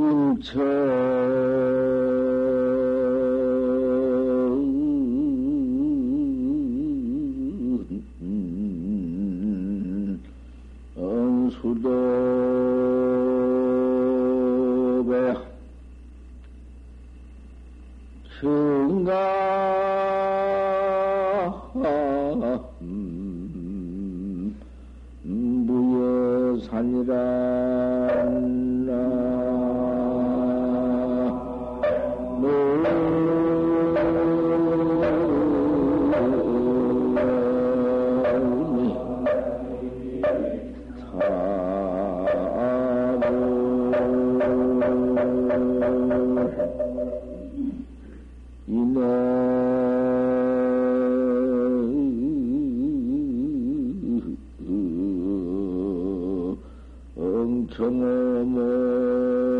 인천 엉청어머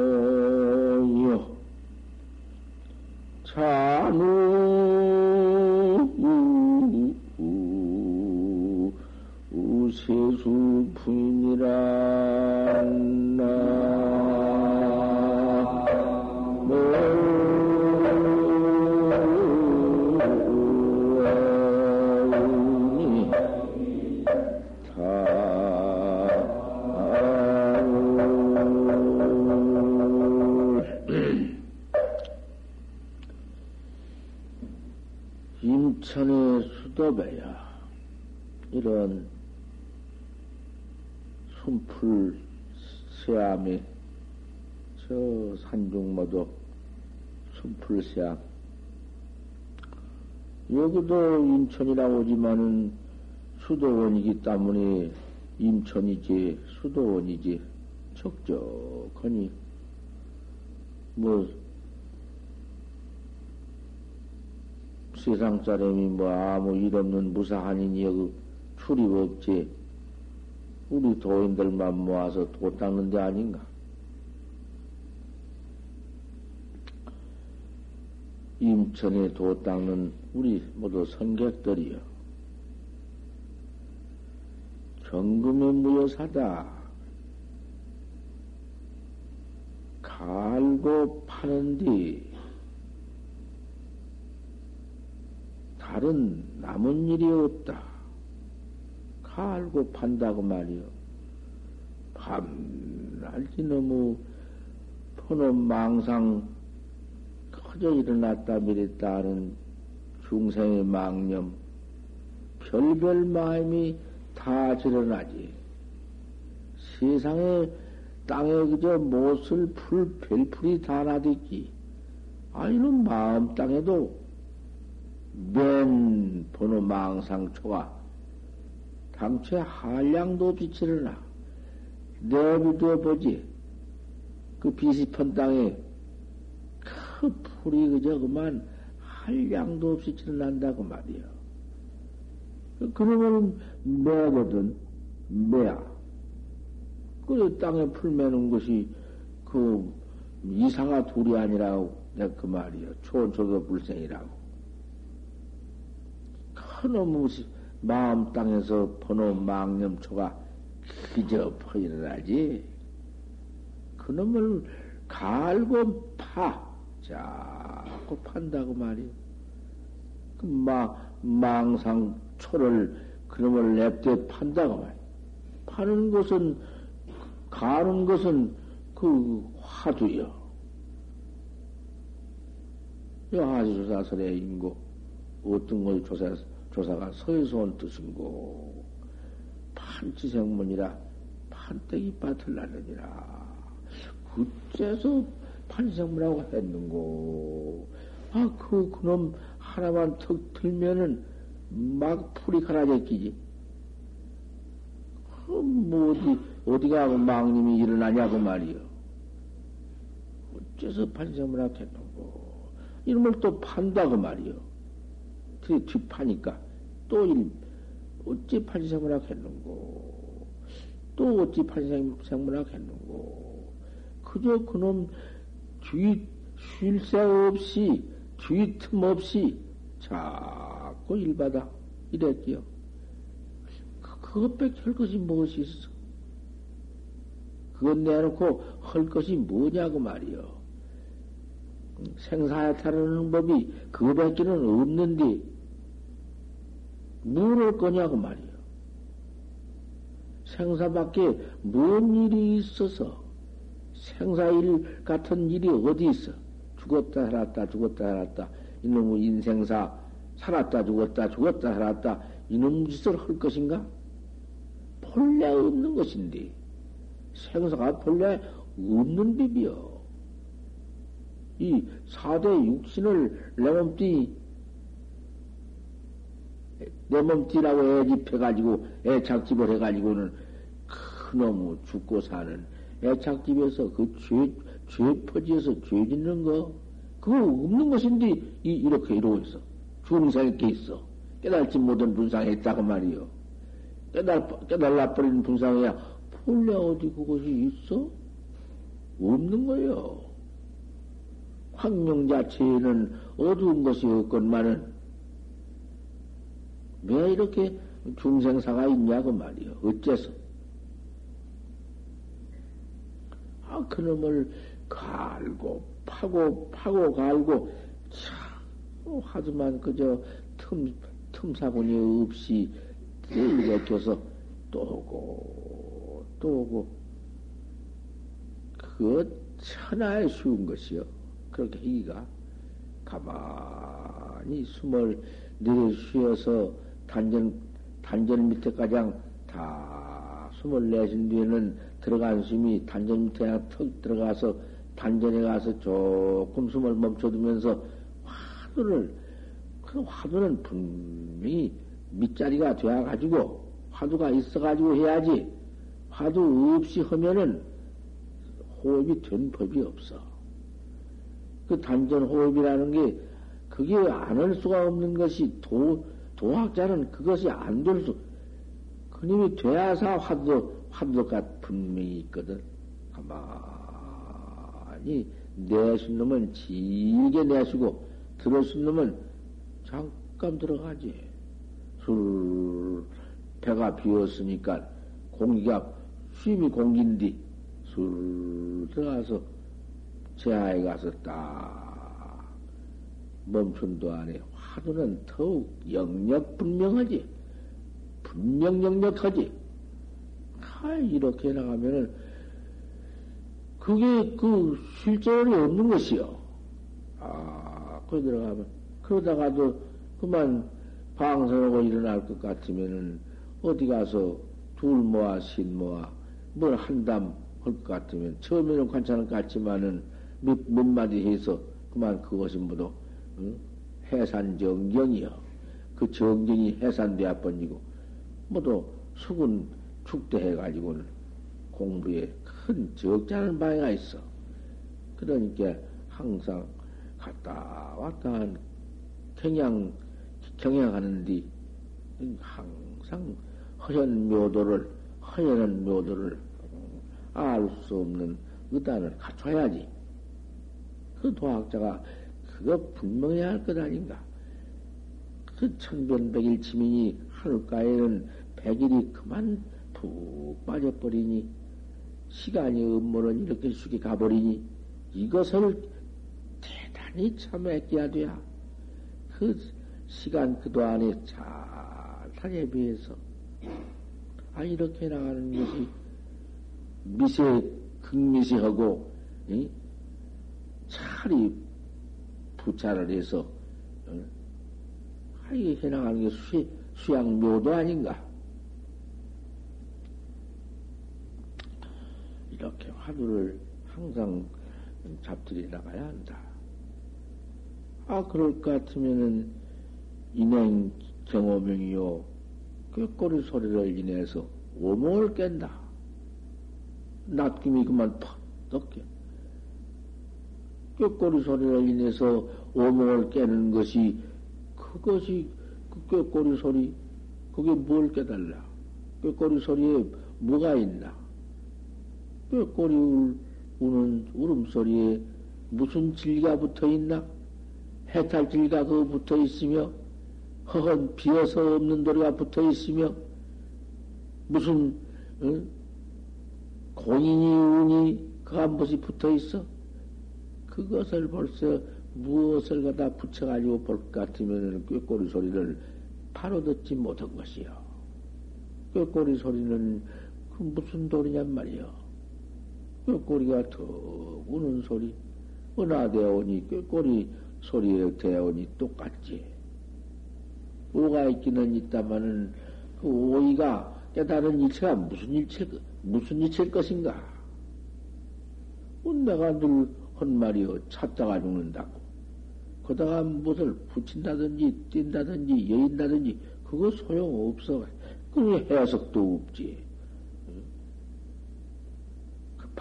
여기도 인천이라고 하지만은 수도원이기 때문에 임천이지 수도원이지 적적하니 뭐 세상 사람이 뭐 아무 일 없는 무사한이니 여기 출입 없지. 우리 도인들만 모아서 도 닦는 데 아닌가 임천에 도 닦는 우리 모두 선객들이여 경금의 무여사다. 갈고 파는 뒤 다른 남은 일이 없다. 갈고 판다고 말이요. 밤날지 너무 포놈 망상 커져 일어났다 미랬다 하는 중생의 망념 별별 마음이 다 드러나지. 세상에 땅에 그저 못을 풀 별풀이 다 나댔지. 아니는 마음 땅에도 맨 번호 망상초가 당최 한량도 없이 드러나. 내비두어 보지. 그 비시펀 땅에 그 풀이 그저 그만 한량도 없이 드러난다고 말이야. 그러면 매거든, 매야. 그 땅에 풀 매는 것이 그 이상한 둘이 아니라고 내가 그 말이야. 초초도 불생이라고. 큰놈의 마음 땅에서 번호 망념초가 그저 퍼일어나지. 그놈을 갈고 파. 자꾸 판다고 말이야. 그 마, 망상 초를 그놈을 냅대 판다고 말이야. 파는 것은, 가는 것은 그 화두여. 여하지조사설의 인고, 어떤 것이 조사, 조사가 서에서 온 뜻인고, 판치생문이라 판때기 밭을 나느니라. 그째서 판생문이라고 했는고. 아, 그, 그놈 하나만 턱 들면은 막 풀이 가라졌기지. 그, 뭐, 어디, 어디가 그 망님이 일어나냐고 말이요. 어째서 판생문이라고 했는고. 이놈을 또 판다고 말이요. 뒤, 뒤파니까. 또 일, 어찌 판생문이라고 했는고. 또 어찌 판생문이라고 했는고. 그저 그놈 뒤, 쉴새 없이, 뒤틈 없이, 자꾸 일받아. 이랬지요. 그, 그것밖에 할 것이 무엇이 있어? 그것 내놓고 할 것이 뭐냐고 말이요. 생사에 타르는 법이 그밖에는 없는데, 뭘 할 거냐고 말이요. 생사밖에 뭔 일이 있어서, 생사일 같은 일이 어디 있어? 죽었다 살았다 죽었다 살았다 이놈의 인생사 살았다 죽었다 죽었다 살았다 이놈 짓을 할 것인가? 본래 없는 것인데 생사가 본래 없는 법이요. 이 사대 육신을 내 몸띠 내 몸띠라고 애집해가지고 애착집을 해가지고는 큰놈의 죽고 사는 애착집에서 그 죄, 죄 퍼지에서 죄 짓는 거 그거 없는 것인데 이, 이렇게 이러고 있어. 중생에 있어. 깨달지 못한 분상에 있다고 말이요. 깨달, 깨달아버린 분상이야. 본래 어디 그것이 있어? 없는 거요. 황명 자체에는 어두운 것이 없건만은 왜 이렇게 중생사가 있냐고 말이요. 어째서? 아, 그놈을 갈고, 파고, 파고, 갈고, 참, 하지만 그저 틈, 틈사군이 없이 일으켜서 또 오고, 또 오고. 그거 천하에 쉬운 것이요. 그렇게 하기가 가만히 숨을 내려 쉬어서 단전, 단전 밑에까지 다 숨을 내신 뒤에는 들어간 숨이 단전 밑에 턱 들어가서 단전에 가서 조금 숨을 멈춰두면서 화두를, 그 화두는 분명히 밑자리가 되어가지고 화두가 있어가지고 해야지 화두 없이 하면은 호흡이 된 법이 없어. 그 단전 호흡이라는 게 그게 안 할 수가 없는 것이 도, 도학자는 그것이 안 될 수, 그님이 돼야사 화두, 화두가 분명히 있거든. 가만히 내신 놈은 길게 내쉬고, 들어신 놈은 잠깐 들어가지. 술, 배가 비었으니까 공기가, 쉼이 공기인데, 술 들어가서 제하에 가서 딱 멈춘 동안에 화두는 더욱 영역 분명하지. 분명 영역하지. 아, 이렇게 나가면은 그게 그 실전이 없는 것이요. 아, 거기 들어가면 그러다가도 그만 방송하고 일어날 것 같으면은 어디 가서 둘 모아 신 모아 뭘 한담 할 것 같으면 처음에는 괜찮을 것 같지만은 몇, 몇 마디 해서 그만 그것이 모두 응? 해산 정경이요. 그 정경이 해산되어 번지고 모두 수군 축대해가지고는 공부에 큰 적잖은 방해가 있어. 그러니까 항상 갔다 왔다 한 경양, 경양하는데 항상 허연 묘도를, 허연한 묘도를 알 수 없는 의단을 갖춰야지. 그 도학자가 그거 분명히 할것 아닌가. 그 천변백일 치민이 하늘가에는 백일이 그만 푹 빠져버리니 시간이 없으면 이렇게 숙이 가버리니 이것을 대단히 참아껴야 돼야. 그 시간 그동안에 잘 타에 비해서 아 이렇게 나가는 것이 미세 극미세하고 이? 차리 부차를 해서 어? 하게 해나가는 게 수, 수양묘도 아닌가? 이렇게 화두를 항상 잡들이 나가야 한다. 아, 그럴 것 같으면은, 인행 경호명이요. 꾀꼬리 소리를 인해서 오목을 깬다. 낯김이 그만 퍽 떴게. 꾀꼬리 소리를 인해서 오목을 깨는 것이 그것이 그 꾀꼬리 소리 그게 뭘 깨달라? 꾀꼬리 소리에 뭐가 있나? 꾀꼬리 울, 우는 울음소리에 무슨 질가 붙어 있나? 해탈 질가 그 붙어 있으며 허헌 비어서 없는 도리가 붙어 있으며 무슨 응? 공인이 운이 그한 것이 붙어 있어. 그것을 벌써 무엇을 갖다 붙여가지고 볼 것 같으면 꾀꼬리 소리를 바로 듣지 못한 것이요. 꾀꼬리 소리는 그 무슨 돌이냔 말이요. 꾀꼬리가 더 우는 소리. 은하대오니 꾀꼬리 소리에 대오니 똑같지. 오가 있기는 있다마는 그 오이가 깨달은 일체가 무슨 일체, 무슨 일체일 것인가? 내가 늘 한 말이요. 찾다가 죽는다고. 거다가 무엇을 붙인다든지, 뛴다든지, 여인다든지, 그거 소용없어. 그게 해석도 없지.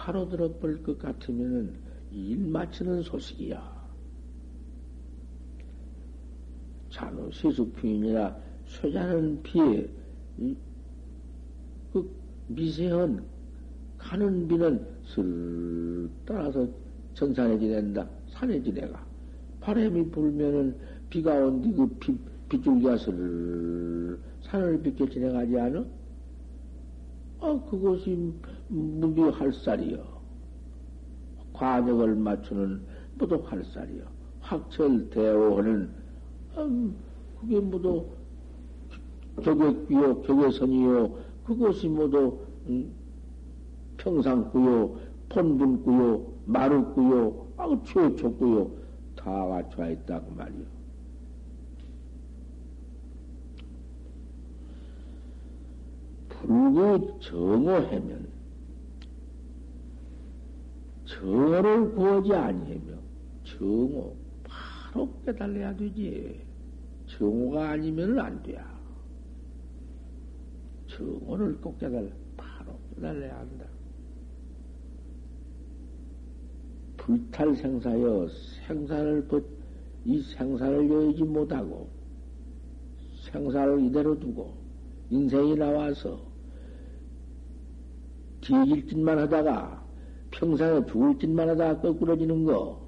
그 바로 들어볼 것 같으면은 일 맞추는 소식이야. 잔우 시수풍이니라 쇠자는 비에 그 미세한 가는 비는 슬 따라서 전산에 지낸다. 산에 지내가. 바람이 불면은 비가 온 뒤 그 비, 빗줄기가 슬 산을 비켜 지내가지 않아? 아, 그것이 무비할살이요. 관역을 맞추는 무도할살이요. 확철 대오하는, 음, 그게 모두 격액이요, 격외선이요, 그것이 모두, 음, 평상구요, 본분구요, 마루구요, 아우, 최초구요, 다 갖춰 있다고 말이요. 불구 정오하면 정오를 구하지 아니하며 정오 바로 깨달아야 되지. 정오가 아니면 안 돼야. 정오를 꼭 깨달아. 바로 깨달아야 한다. 불탈 생사여 생사를 이 생사를 여의지 못하고 생사를 이대로 두고 인생이 나와서 뒤질 짓만 하다가 평생에 죽을 짓만 하다가 거꾸러지는 거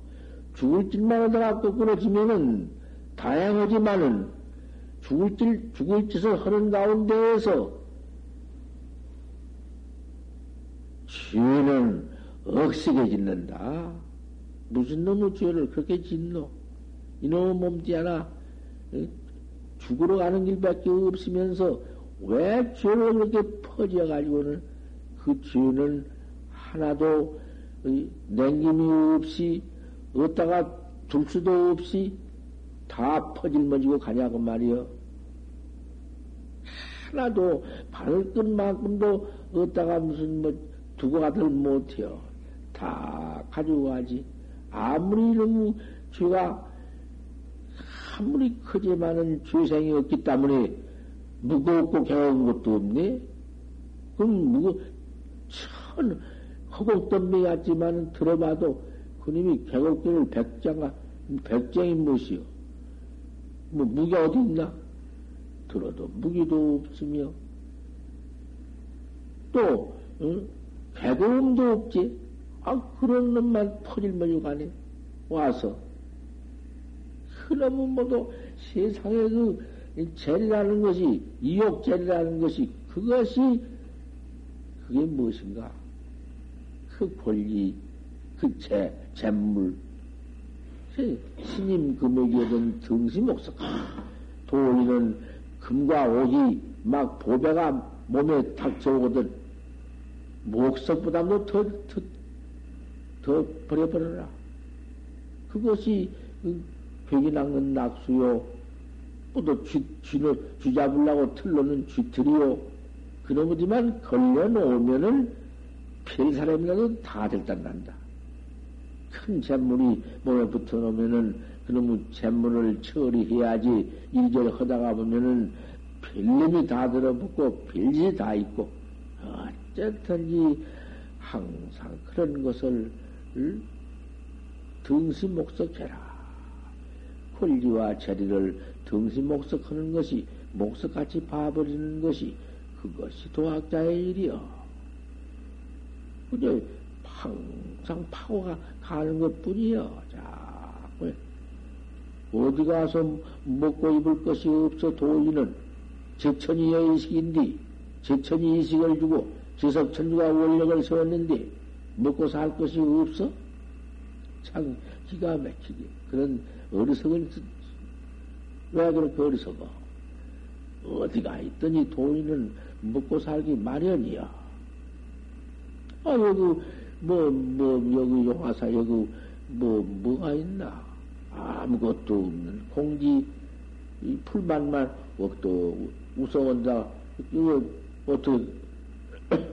죽을 짓만 하다가 거꾸러지면은 다양하지만은 죽을 짓 죽을 짓을 하는 가운데에서 죄는 억세게 짓는다. 무슨 놈의 죄를 그렇게 짓노? 이놈의 몸띠 하나 죽으러 가는 길밖에 없으면서 왜 죄를 그렇게 퍼져가지고는 그 죄는 하나도 냉김이 없이 어디다가 둘 수도 없이 다 퍼질머지고 가냐고 말이여. 하나도 바늘끝만큼도 어디다가 무슨 뭐 두고 가들 못해요. 다 가지고 가지. 아무리 너무 죄가 아무리 크지만은 죄생이 없기 때문에 무겁고 개운 것도 없네? 그럼 무거, 천, 허공덤비 같지만 들어봐도 그님이 개곡기를 백장아, 백장이 무엇이요? 뭐, 무기 어디 있나? 들어도 무기도 없으며, 또, 응? 개고음도 없지? 아, 그런 놈만 퍼질머리고 가네. 와서. 그러면 모두 세상에 그 죄리라는 것이, 이욕죄리라는 것이, 그것이, 그게 무엇인가? 그 권리, 그 재, 재물, 신임 금액이든 등시 목석하다. 도리는 금과 옥이 막 보배가 몸에 닥쳐오거든. 목석보다도 더, 더, 더 버려버려라. 그것이 벽이 낚는 낙수요. 또 쥐, 쥐를, 쥐 잡으려고 틀로는 쥐틀이요. 그놈이지만 걸려놓으면은 별 사람이라도 다 들단난다. 큰 잿물이 몸에 붙어 놓으면은 그놈의 잿물을 처리해야지 이절 하다가 보면은 별놈이 다 들어붙고 별짓이 다 있고 어쨌든지 항상 그런 것을 등시 목석해라. 권리와 재리를 등시 목석하는 것이 목석같이 봐버리는 것이 그것이 도학자의 일이여. 그저 항상 파고가 가는 것 뿐이여. 자꾸 어디 가서 먹고 입을 것이 없어 도인은 제천이 의식인데 제천이 의식을 주고 지석 천주가 원력을 세웠는데 먹고 살 것이 없어? 참 기가 막히게 그런 어리석은 왜 그렇게 어리석어? 어디가 있더니 돈이는 먹고 살기 마련이야. 아 여기 뭐뭐 뭐, 여기 용화사 여기 뭐 뭐가 있나? 아무것도 없는 공기 이 풀만만 또 우서원다 이거 어떻게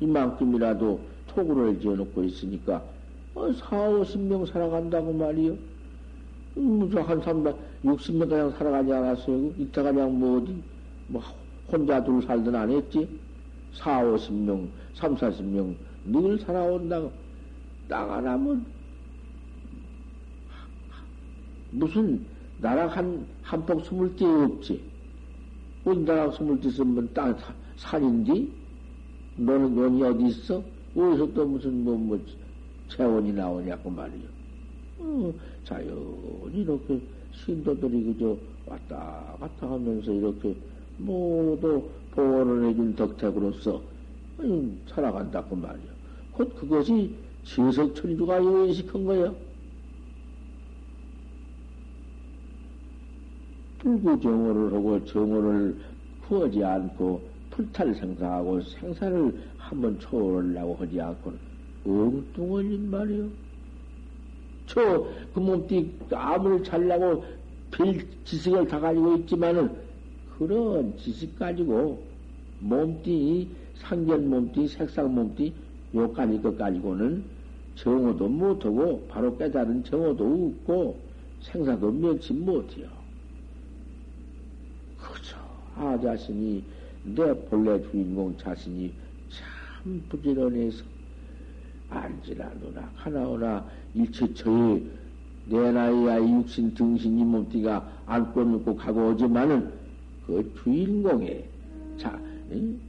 이만큼이라도 토구를 지어놓고 있으니까 어, 4, 50명 살아간다고 말이요. 음, 한 3, 60명 그냥 살아가지 않았어요. 이따 그냥 뭐 어디, 뭐 혼자 둘 살든 안 했지. 4, 50명, 3, 40명 늘 살아온다고. 나가라면 무슨 나락 한, 한폭 스물 띠 없지. 어디 나락 스물 띠 쓰면 땅 산인디? 너는 논이 어디 있어? 어디서 또 무슨 뭐, 뭐, 체원이 나오냐고 말이요. 어, 자연히 이렇게 신도들이 그저 왔다 갔다 하면서 이렇게 모두 보호를 해준 덕택으로서 살아간다고 말이요. 곧 그것이 지석천주가 요인식한 거예요. 불구 정오를 하고 정오를 구하지 않고 풀탈 생사하고 생사를 한번 초월하려고 하지 않고는 엉뚱한 말이요. 저, 그 몸띠 아무리 잘나고 별 지식을 다 가지고 있지만은 그런 지식 가지고 몸띠, 상견 몸띠, 색상 몸띠, 요까지 것 가지고는 정오도 못하고 바로 깨달은 정오도 없고 생사도 면치 못해요. 그죠. 아 자신이 내 본래 주인공 자신이 참 부지런해서 안지나 누나 하나오나 일체 저의 내 나이야 육신 등신 이 몸띠가 안고 눕고 가고 오지만은 그 주인공의 자, 응?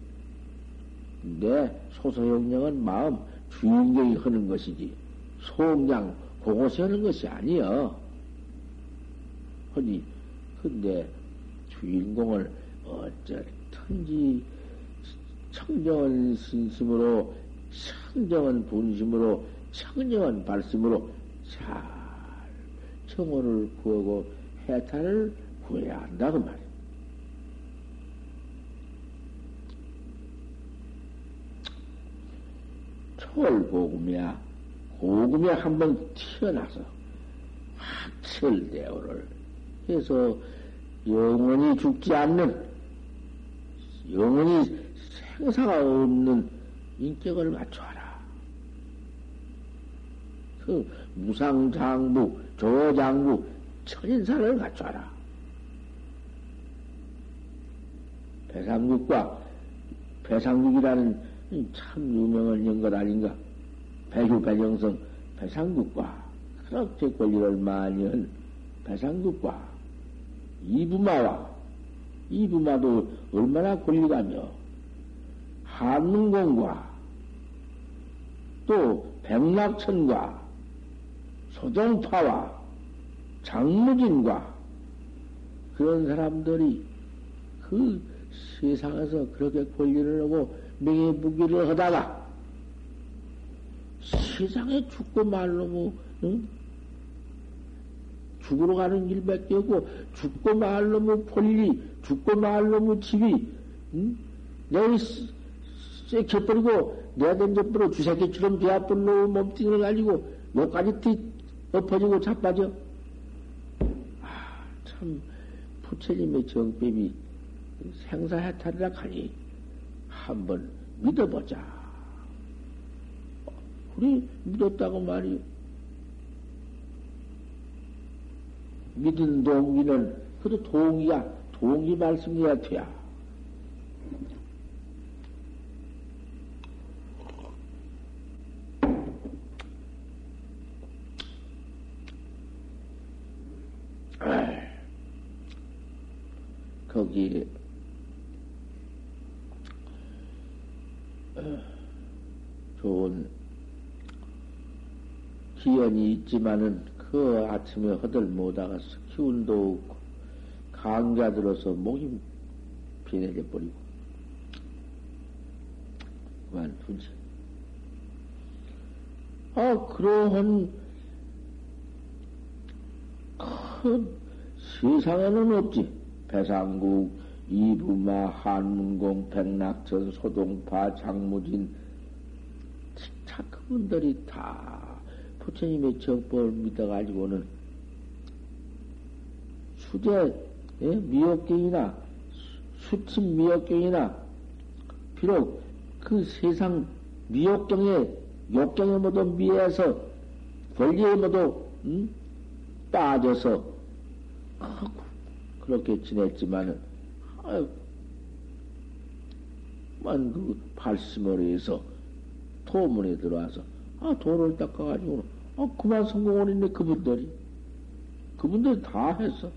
내 소소영령은 마음 주인공이 하는 것이지 소냥 그곳에 하는 것이 아니여. 허니 근데 주인공을 어쩌든지 청정한 신심으로 청정한 분심으로 청정한 발심으로 잘 청호를 구하고 해탈을 구해야 한다고 말이야. 초월고금이야. 고금에 한번 튀어나서 확철대오를 해서 영원히 죽지 않는 영원히 생사가 없는 인격을 갖춰라. 그 무상장부, 조장부, 천인사를 갖춰라. 배상국과 배상국이라는 참 유명한 연것 아닌가? 배규 배정성 배상국과 그렇게 권리를 많이 한 배상국과 이부마와 이부마도 얼마나 권리가며 한문공과 또 백낙천과 소동파와 장무진과 그런 사람들이 그 세상에서 그렇게 권리를 하고 명예무기를 하다가 세상에 죽고 말로 뭐, 응? 죽으러 가는 길밖에 없고, 죽고 말로 뭐 권리, 죽고 말로 뭐 집이, 응? 내가 쎄켜버리고 내가 던져버려 주새끼처럼 되어버려 몸뚱이를 가지고 요까지 뒤 엎어지고 자빠져. 아, 참, 부처님의 정법이 생사해탈이라 하니 한번 믿어보자. 우리 믿었다고 말이요. 믿은 동기는 그도 동기야. 동기 말씀이야 돼야. 거기 어, 좋은 기연이 있지만은 그 아침에 허들 못하가서 기운도 없고 강자 들어서 목이 비내져 버리고 그만 두지. 아, 그러한 큰 세상에는 없지. 배상국, 이부마, 한문공, 백낙천, 소동파, 장무진, 자, 그분들이 다 부처님의 정법을 믿어가지고는 수제 예? 미역경이나 수침 미역경이나 비록 그 세상 미역경에 욕경에 모두 미해서 권리에 모두 음? 빠져서 그렇게 지냈지만은 만그 발심을 해서 도문에 들어와서 아 도를 닦아가지고 아 그만 성공을 했네 그분들이 그분들이 다 했어.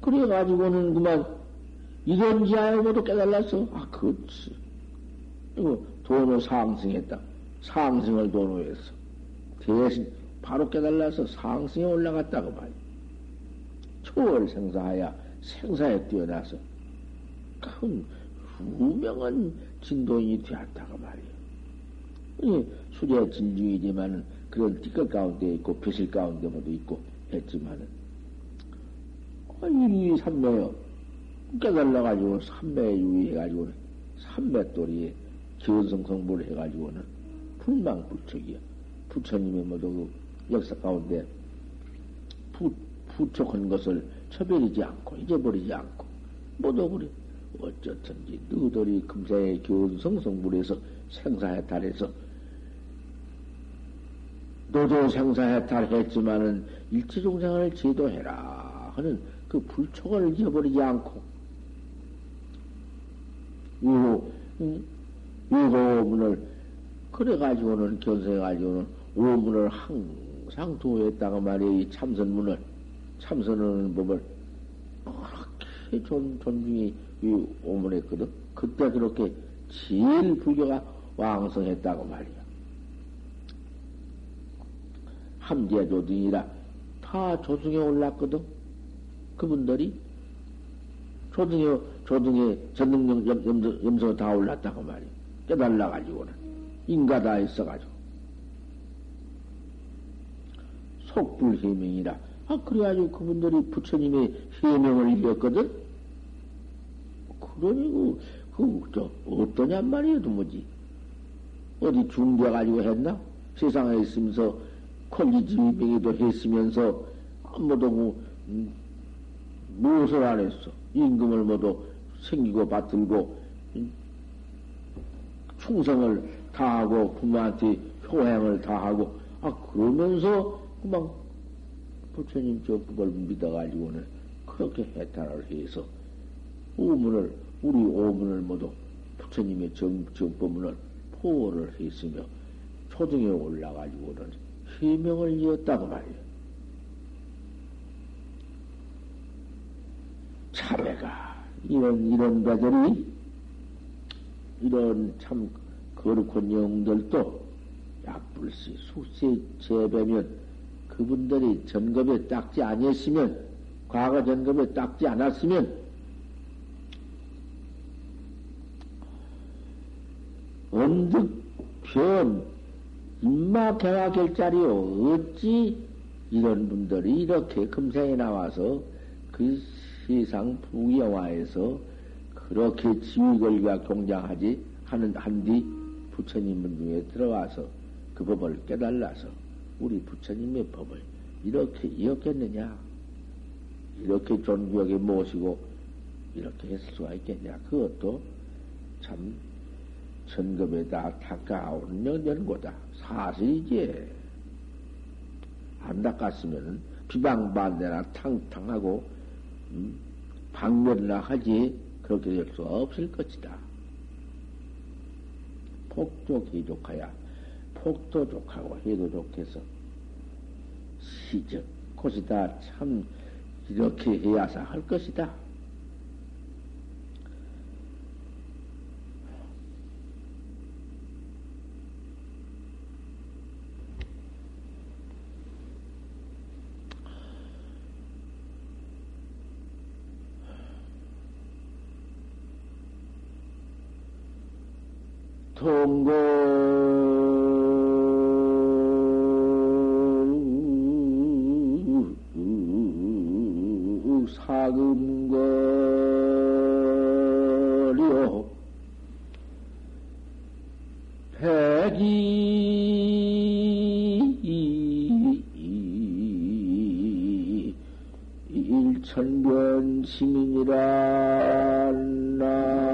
그래가지고는 그만 이런 지하에도 깨달았어. 아, 그렇지. 이거 돈을 상승했다. 상승을 돈으로 했어. 대신 바로 깨달아서 상승에 올라갔다고 말이야. 초월 생사하야 생사에 뛰어나서 큰 유명한 진동이 되었다고 말이야. 수제 진중이지만은 그런 띠끌 가운데 있고 벼실 가운데 모두 있고 했지만은 아, 유의 삼매요. 깨달아가지고 삼매 유의해가지고는 삼매돌이에 기원성 성불을 해가지고는 불망불척이야. 부처님의 모두 그 역사 가운데 부, 부족한 것을 처벌이지 않고 잊어버리지 않고 모두 그래. 어쩌든지 너들이 금세의 교훈성성불에서 생사해탈해서 너도 생사해탈했지만은 일체종생을 제도해라 하는 그 불촉을 잊어버리지 않고 유호 유호문을 그래 가지고는 견성해가지고는 오문을 항상 도했다가 말이야 이 참선문을. 참선하는 법을. 그렇게 존, 존중이 이 오문했거든 그때 그렇게 제일 불교가 왕성했다고 말이야. 함재 조등이라 다 조승에 올랐거든. 그분들이 조등에 조등에 전능령 염, 염소 다 올랐다고 말이야. 깨달아가지고는. 인가 다 있어가지고. 속불 해명이라. 아 그래가지고 그분들이 부처님의 해명을 이겼거든 그러니 그저 어떠냔 말이에요 도무지. 어디 중대가지고 했나? 세상에 있으면서 콜리지명이도 했으면서 아무도 뭐, 음, 무엇을 안 했어. 임금을 모두 생기고 받들고 음, 충성을 다하고 부모한테 효행을 다하고 아 그러면서 그만 부처님 저 법을 믿어가지고는 그렇게 해탈을 해서 오문을 우리 오문을 모두 부처님의 정, 정법문을 포를 했으며 초등에 올라가지고는 해명을 이었다고 말이에요. 차례가 이런 이런 가들이 이런 참 거룩한 영들도 약불시 숙세 재배면 그분들이 전급에 닦지 아니했으면 과거 전급에 닦지 않았으면 언득 변 인마 개화 결 자리요 어찌 이런 분들이 이렇게 금생에 나와서 그 세상 부영화에서 그렇게 지위걸과 경장하지 하는 한뒤 부처님 중에 들어와서 그 법을 깨달아서 우리 부처님의 법을 이렇게 이었겠느냐? 이렇게 존귀하게 모시고 이렇게 했을 수가 있겠냐? 그것도 참 전급에다 닦아온 연고다. 사실이지. 안 닦았으면 비방반대나 탕탕하고 음, 방면이나 하지 그렇게 될 수 없을 것이다. 폭족이 좋아야 폭도 좋하고 해도 좋겠어. 시적 곳이다. 참 이렇게 해야사 할 것이다. 일천변 시민이라 삼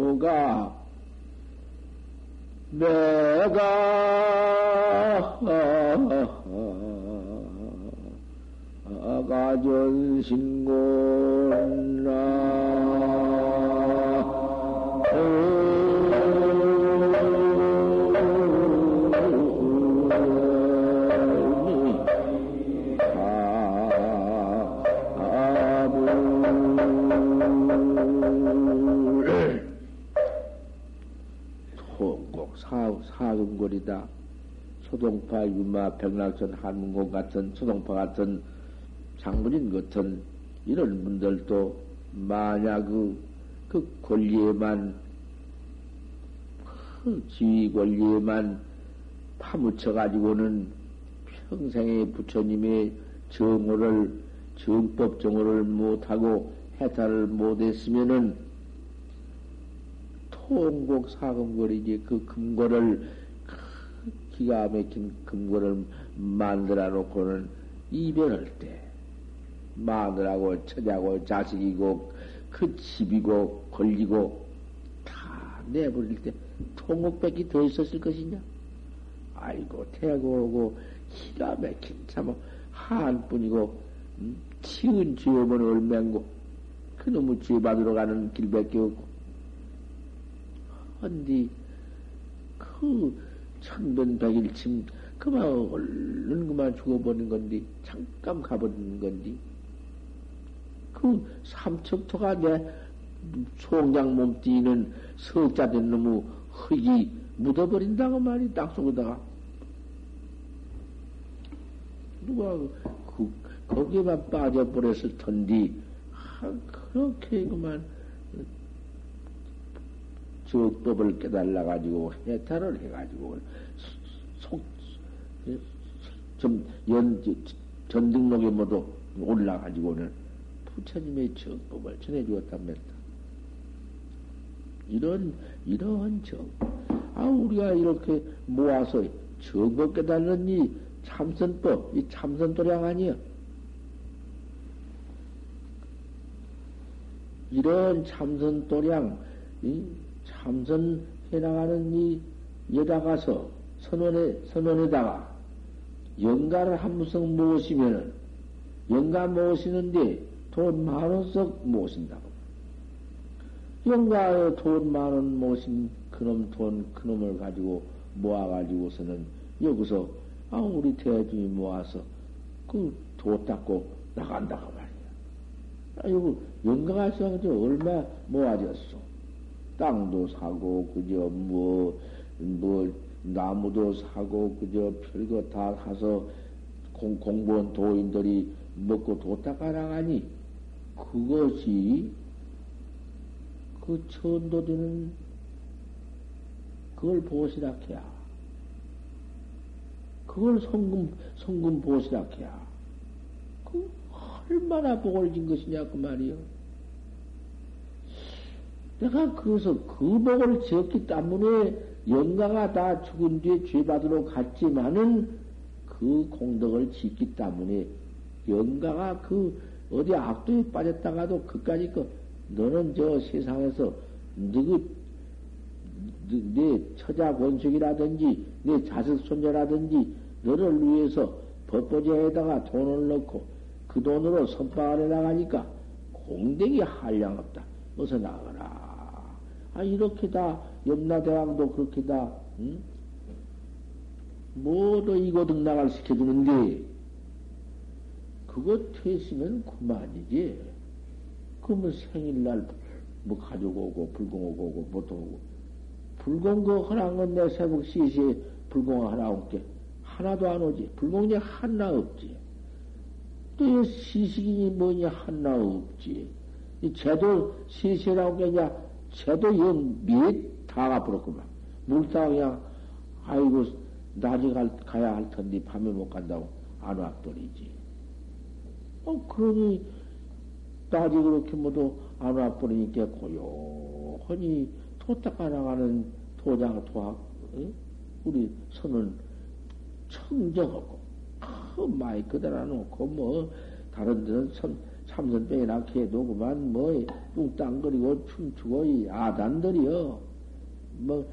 척토가 내가 아가전신곤 사금골이다. 소동파, 유마, 백락천, 한문공 같은 소동파 같은 장군인 같은 이런 분들도 만약 그, 그 권리에만, 그 지위 권리에만 파묻혀 가지고는 평생의 부처님의 정호를, 정법 정호를 못하고 해탈을 못했으면은 통곡 사금거리지 그 금고를 기가 막힌 금고를 만들어 놓고는 이별할 때 마누라고 처자고 자식이고 그 집이고 걸리고 다 내버릴 때 통곡밖에 더 있었을 것이냐? 아이고 태고 오고 기가 막힌 참 한 뿐이고 음? 치은 죄업은 얼맹고 그놈의 죄 받으러 가는 길밖에 없고 한디 그 천변백일침 그만 얼른 그만 죽어버린 건디 잠깐 가버리는 건디. 그 삼척토가 내 총장 몸띠는 석자 된 놈의 흙이 묻어버린다고 말이 땅속에다가. 누가 그 거기에만 빠져버렸을 텐디. 아, 그렇게 그만 적법을 깨달아 가지고 해탈을 해가지고 속 좀 연 전등록에 모두 올라가지고는 부처님의 적법을 전해주었답니다. 이런 이런 적, 아 우리가 이렇게 모아서 적법 깨달는 이 참선법, 이 참선도량 아니야. 이런 참선도량, 이 참선해 나가는 이 여다 가서 선원에, 선원에다가 영가를 한 무성 모시면은 영가 모시는데 돈 만 원씩 모신다고. 영가에 돈 만 원 모신 그놈 돈, 그놈을 가지고 모아가지고서는 여기서, 아, 우리 대중이 모아서 그 도 닦고 나간다고 말이야. 아, 이거 영가가 있어가지고 얼마 모아졌어. 땅도 사고, 그저 뭐, 뭐, 나무도 사고, 그저 별거 다 사서 공, 공부원 도인들이 먹고 도 닦아 나가니, 그것이 그 천도되는 그걸 보시락해야. 그걸 성금, 성금 보시락해야. 그 얼마나 복을 진 것이냐, 그 말이요. 내가 그래서 그 복을 지었기 때문에 영가가 다 죽은 뒤에 죄 받으러 갔지만은 그 공덕을 짓기 때문에 영가가 그 어디 악도에 빠졌다가도 그까지 그 너는 저 세상에서 누구 내 처자 권속이라든지 내 자식 손녀라든지 너를 위해서 법보제에다가 돈을 넣고 그 돈으로 선방을 해 나가니까 공덕이 한량 없다. 어서 나가라. 아, 이렇게 다 염라대왕도 그렇게 다, 응? 모두 이거 등락을 시켜주는데, 그거 퇴시면 그만이지. 그러면 생일날 뭐 가져오고, 불공하고 오고, 못 오고. 불공 그 하나 건내 새벽 시시에 불공 하나 온게 하나도 안 오지. 불공이 하나 없지. 또 시식이 뭐냐 하나 없지. 이 제도 시시라고 그냥 제도 영몇다 가버렸구만. 물다가 그냥 아이고 낮에 갈, 가야 할 텐데 밤에 못 간다고 안 와버리지. 어 그러니 낮에 그렇게 모두 안 와버리니까 고요하니 토 닦아 나가는 도장 도학 응? 우리 손은 청정하고 그 마이 그대로 놓고 뭐 다른 데는 참, 참선병이 낳게 해도 그만 뭐 뚱땅거리고 춤추고 이 아단들이요 뭐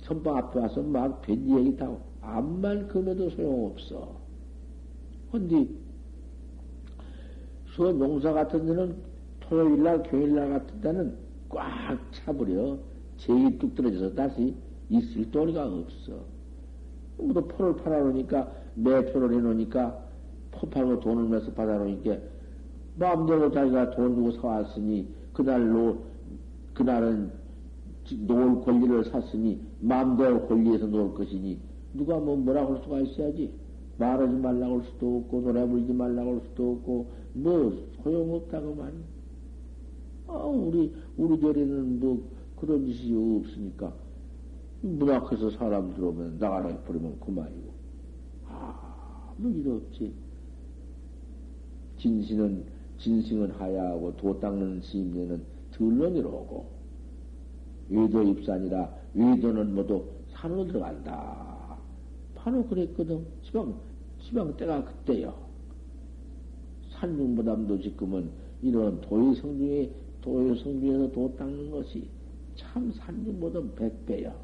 선방 앞에 와서 막 벤지 얘기 타고 암만 그래도 소용없어. 근데 수원 용사 같은 데는 토요일날 교일날 같은 데는 꽉 차버려 제기 뚝 떨어져서 다시 있을 도리가 없어. 뭐 포를 팔아놓으니까 매표를 해놓으니까 포 팔고 돈을 내서 받아놓으니까 마음대로 자기가 돈 주고 사왔으니 그날로 그날은 놓을 권리를 샀으니 마음대로 권리해서 놓을 것이니 누가 뭐 뭐라고 할 수가 있어야지 말하지 말라고 할 수도 없고 노래 부르지 말라고 할 수도 없고 뭐 소용없다고 말이야. 아 우리 우리 절에는 뭐 그런 짓이 없으니까 문 앞에서 사람 들어오면 나가라 해버리면 그만이고 아무 일 없지. 진신은 진승은 하야하고 도 닦는 스님네는 들렁이로고 외도 입산이라 외도는 모두 산으로 들어간다. 바로 그랬거든. 지방 지방 때가 그때요. 산중보담도 지금은 이런 도의 성중에 도의 성중에서 도 닦는 것이 참 산중보다 백배야.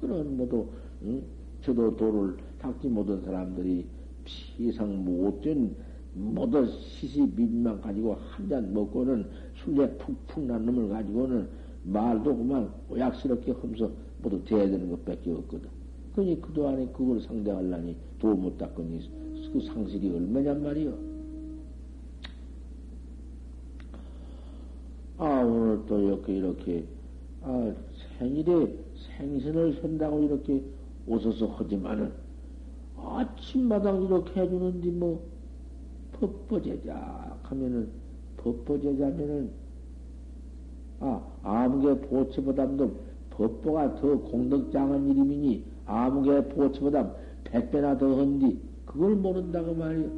그런 모두 응? 저도 도를 닦지 못한 사람들이 피상 못된 모두 시시민만 가지고 한 잔 먹고는 술에 푹푹 난 놈을 가지고는 말도 그만 오약스럽게 하면서 모두 돼야 되는 것밖에 없거든. 그니 그동안에 그걸 상대하려니 도못 닦으니 그 상실이 얼마냔 말이요. 아, 오늘 또 이렇게, 이렇게, 아, 생일에 생선을 선다고 이렇게 웃어서 하지만은, 아침마당 이렇게 해주는데, 뭐, 법보제자 하면은, 법보제자면은, 아, 아무개 보채보담도 법보가 더 공덕장한 이름이니, 아무개 보채보담 백 배나 더 헌디, 그걸 모른다고 말이요.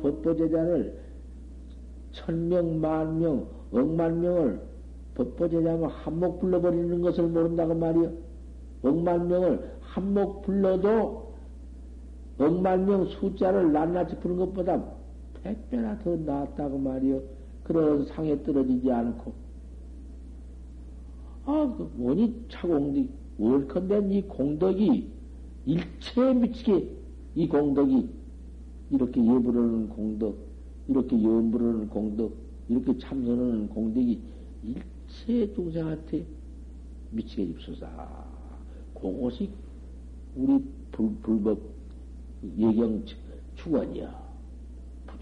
법보제자를 천명, 만명, 억만 명을 법보제자면 한목 불러버리는 것을 모른다고 말이요. 억만 명을 한목 불러도 억만 명 숫자를 낱낱이 푸는 것보다 백배나 더 낫다고 말이요. 그런 상에 떨어지지 않고. 아, 그 원이 차공덕, 월컨된 이 공덕이 일체에 미치게 이 공덕이 이렇게 예부르는 공덕, 이렇게 염부르는 공덕, 이렇게 참선하는 공덕이 일체 동생한테 미치게 입소사. 그것이 우리 불, 불법 예경 축원이야.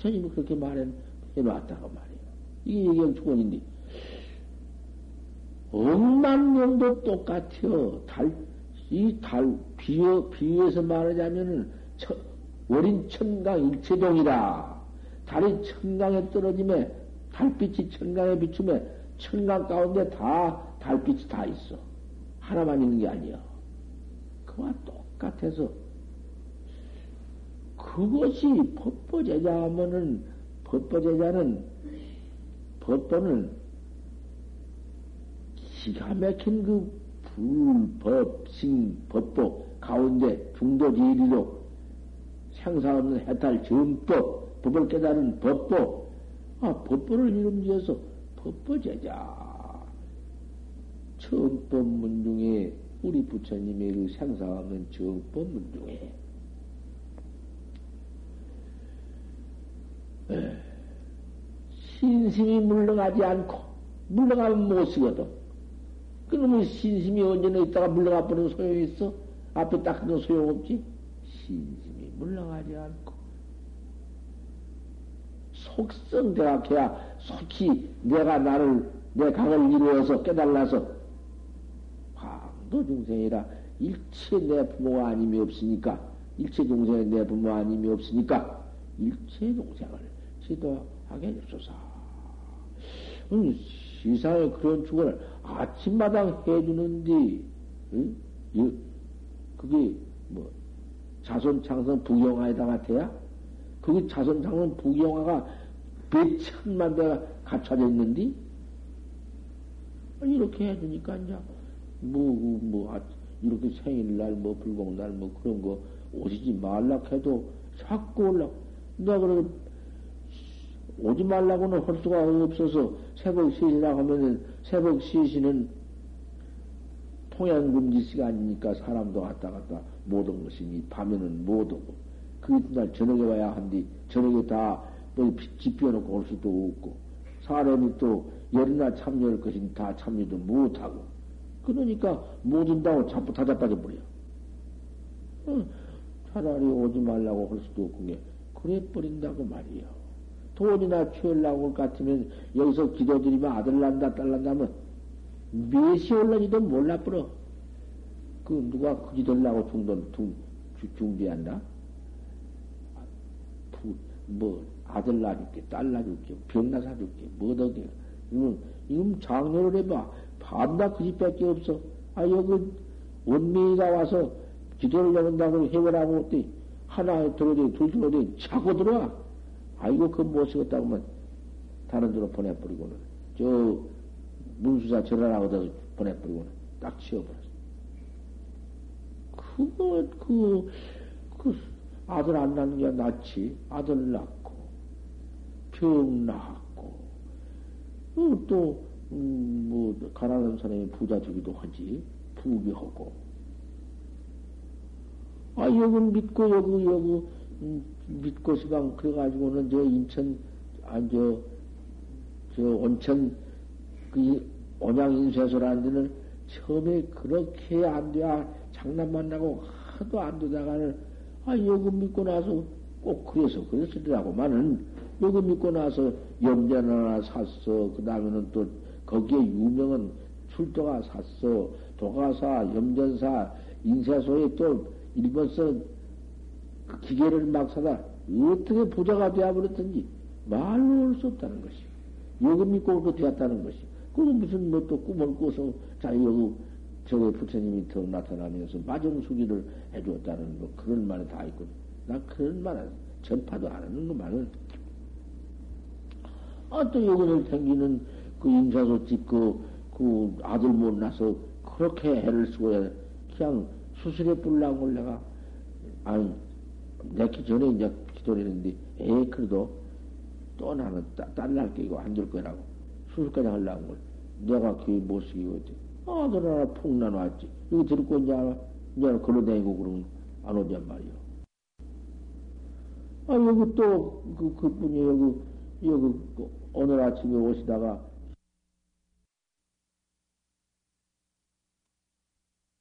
부처님이 그렇게 말해 놨다고 말이야. 이게 예경 축원인데, 억만 명도 똑같아요. 달, 이 달, 비유, 비유해서 말하자면은, 천, 월인 천강 일체동이라. 달이 천강에 떨어짐에 달빛이 천강에 비추면 천강 가운데 다 달빛이 다 있어. 하나만 있는 게 아니야. 그와 똑같아서 그것이 법보제자 하면은 법보제자는 법보는 기가 막힌 그 불법 신 법보 가운데 중도 지일로 생사 없는 해탈 전법 법을 깨달은 법보 아, 법보를 이름 지어서 법보제자. 정법문 중에 우리 부처님의 그 생사 없는 정법문 중에 신심이 물러가지 않고 물러가면 못 쓰거든. 그놈의 신심이 언제나 있다가 물러가 버리는 소용이 있어? 앞에 닦는 소용없지? 신심이 물러가지 않고. 속성 대학해야 속히 내가 나를, 내 강을 이루어서 깨달아서 황도 중생이라 일체 내 부모가 아님이 없으니까, 일체 중생의 내 부모 아님이 없으니까, 일체 중생을 지도하게 해주소서. 음, 세상에 그런 축을 아침마당 해주는데, 응? 그게 뭐, 자손 창성 부경화에다가 돼야? 그게 자손 창성 부경화가 백천만 대가 갖춰져 있는데, 이렇게 해주니까, 이제, 뭐, 뭐, 아, 이렇게 생일날, 뭐, 불공날, 뭐, 그런 거 오시지 말라 해도 자꾸 올라. 내가 그래, 오지 말라고는 할 수가 없어서 새벽 시시라 하면은 새벽 시시는 통행금지 시간이니까 사람도 왔다 갔다 못 온 것이니 밤에는 못 오고 그 이튿날 저녁에 와야 한디 저녁에 다뭐 집혀놓고 올 수도 없고 사람이 또 열이나 참여할 것이니 다 참여도 못하고 그러니까 못 온다고 자꾸 다 자빠져 버려. 응. 차라리 오지 말라고 할 수도 없고 그래 버린다고 말이요. 돈이나 취하려고 할것 같으면 여기서 기도드리면 아들 난다, 딸 난다면 몇이 올라지도 몰라버려. 그 누가 그 기도하려고 중돈, 중, 중비한다? 뭐, 아들 낳아줄게, 딸 낳아줄게, 병 낳아줄게, 뭐더게. 이건, 이건 장려를 해봐. 밤낮 그 집밖에 없어. 아, 여기 원미가 와서 기도를 해본다고 해보라고 했더니 하나 들어오더니 둘 들어오더니 자고 들어와. 아이고, 그 못 쓰겠다고 하면 다른 데로 보내버리고는, 저, 문수사 절하라고 보내버리고는 딱 치워버렸어. 그거, 그, 그, 아들 안 낳는 게 낫지. 아들 낳고, 병 낳았고, 어, 또, 음, 뭐, 가난한 사람이 부자 주기도 하지. 부귀하고. 아, 여기 믿고, 여기, 여기, 음, 믿고 시방 그래가지고는 저 인천 아저 저 온천 그 온양인쇄소라는 데는 처음에 그렇게 안 돼야 장난만 나고 하도 안 되다가는 아 여기 믿고 나서 꼭 그래서 그랬으더라고만은 여기 믿고 나서 염전 하나 샀어. 그 다음에는 또 거기에 유명한 출도가 샀어. 도가사 염전사 인쇄소에 또 일본서 그 기계를 막 사다 어떻게 부자가 되어버렸든지 말로 할수 없다는 것이. 여기 믿고 그 되었다는 것이. 그거 무슨 뭐 또 꿈을 꿔서 자, 여기 저기 부처님이 더 나타나면서 마정수기를 해주었다는 뭐 그런 말이 다 있거든. 나 그런 말은 전파도 안 하는 것만은. 아, 또 여기를 생기는 그 인사소 집 그, 그 아들 못 나서 그렇게 애를 쓰고 그냥 수술에 불나온 내가, 아니, 내기 전에 이제 기도를 했는데, 에이, 그래도 또 나는 딸날 끼고 안줄 거라고. 수술까지 하려고 걸. 내가 그게 못 쓰기고 했지. 아 들 하나 푹 나눠왔지. 여기 들고 이제, 이제 걸어다니고 그러면 안 오냔 말이요. 아, 여기 또, 그, 그 분이 여기, 여기, 그 오늘 아침에 오시다가